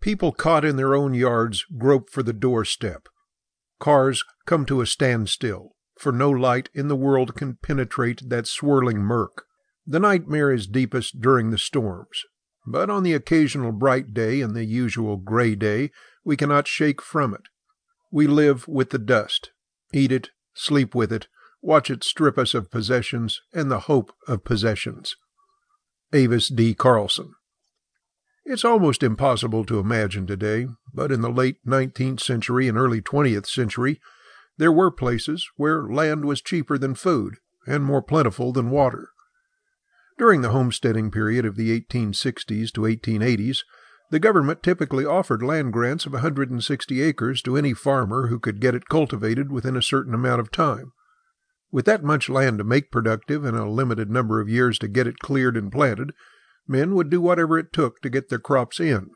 People caught in their own yards grope for the doorstep. Cars come to a standstill, for no light in the world can penetrate that swirling murk. The nightmare is deepest during the storms, but on the occasional bright day and the usual gray day, we cannot shake from it. We live with the dust, eat it, sleep with it, watch it strip us of possessions and the hope of possessions. Avis D. Carlson. It's almost impossible to imagine today, but in the late 19th century and early 20th century, there were places where land was cheaper than food and more plentiful than water. During the homesteading period of the 1860s to 1880s, the government typically offered land grants of 160 acres to any farmer who could get it cultivated within a certain amount of time. With that much land to make productive and a limited number of years to get it cleared and planted, men would do whatever it took to get their crops in.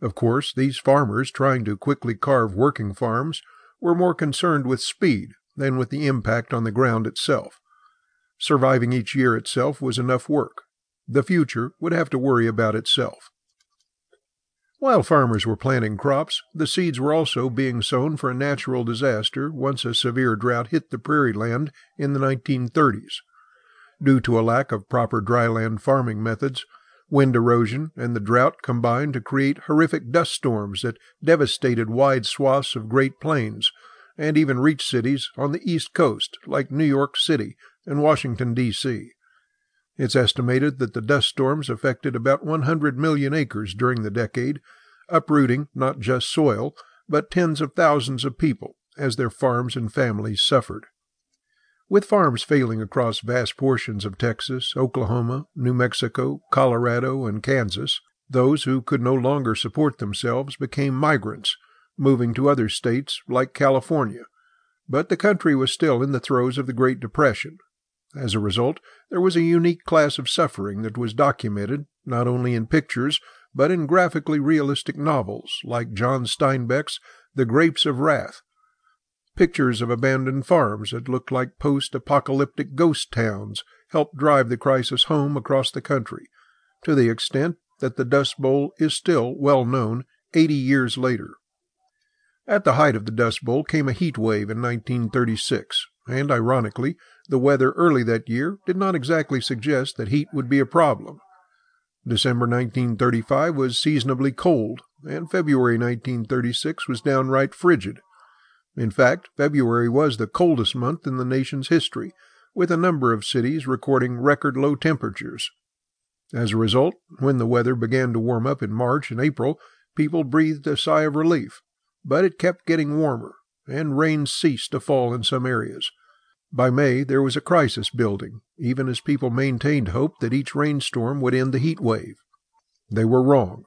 Of course, these farmers trying to quickly carve working farms were more concerned with speed than with the impact on the ground itself. Surviving each year itself was enough work. The future would have to worry about itself. While farmers were planting crops, the seeds were also being sown for a natural disaster once a severe drought hit the prairie land in the 1930s. Due to a lack of proper dryland farming methods, wind erosion and the drought combined to create horrific dust storms that devastated wide swaths of Great Plains and even reached cities on the East Coast like New York City and Washington, D.C. It's estimated that the dust storms affected about 100 million acres during the decade, uprooting not just soil, but tens of thousands of people as their farms and families suffered. With farms failing across vast portions of Texas, Oklahoma, New Mexico, Colorado, and Kansas, those who could no longer support themselves became migrants, moving to other states like California. But the country was still in the throes of the Great Depression, as a result, there was a unique class of suffering that was documented not only in pictures, but in graphically realistic novels like John Steinbeck's The Grapes of Wrath. Pictures of abandoned farms that looked like post apocalyptic ghost towns helped drive the crisis home across the country, to the extent that the Dust Bowl is still well known 80 years later. At the height of the Dust Bowl came a heat wave in 1936, and ironically, the weather early that year did not exactly suggest that heat would be a problem. December 1935 was seasonably cold, and February 1936 was downright frigid. In fact, February was the coldest month in the nation's history, with a number of cities recording record low temperatures. As a result, when the weather began to warm up in March and April, people breathed a sigh of relief. But it kept getting warmer, and rain ceased to fall in some areas. By May, there was a crisis building, even as people maintained hope that each rainstorm would end the heat wave. They were wrong.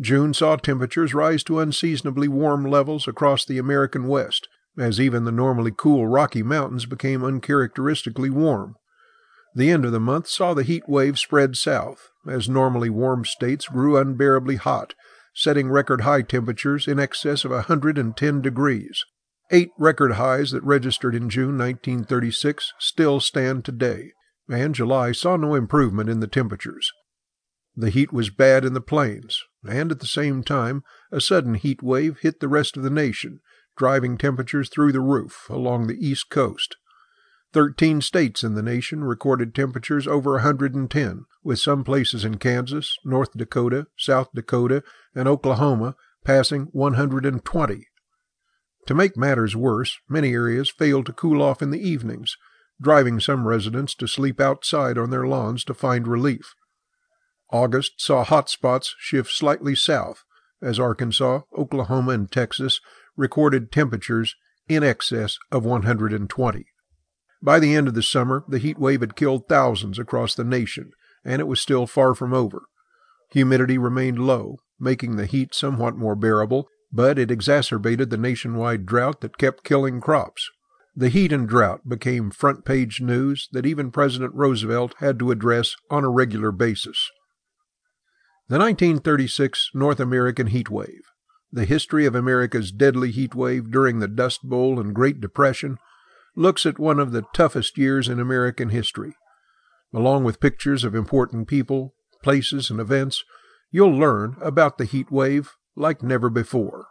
June saw temperatures rise to unseasonably warm levels across the American West, as even the normally cool Rocky Mountains became uncharacteristically warm. The end of the month saw the heat wave spread south, as normally warm states grew unbearably hot, setting record high temperatures in excess of a 110 degrees. Eight record highs that registered in June 1936 still stand today, and July saw no improvement in the temperatures. The heat was bad in the plains, and at the same time, a sudden heat wave hit the rest of the nation, driving temperatures through the roof along the East Coast. Thirteen states in the nation recorded temperatures over 110, with some places in Kansas, North Dakota, South Dakota, and Oklahoma passing 120. To make matters worse, many areas failed to cool off in the evenings, driving some residents to sleep outside on their lawns to find relief. August saw hot spots shift slightly south, as Arkansas, Oklahoma, and Texas recorded temperatures in excess of 120. By the end of the summer, the heat wave had killed thousands across the nation, and it was still far from over. Humidity remained low, making the heat somewhat more bearable, but it exacerbated the nationwide drought that kept killing crops. The heat and drought became front page news that even President Roosevelt had to address on a regular basis. The 1936 North American Heat Wave, the history of America's deadly heat wave during the Dust Bowl and Great Depression, looks at one of the toughest years in American history. Along with pictures of important people, places, and events, you'll learn about the heat wave like never before.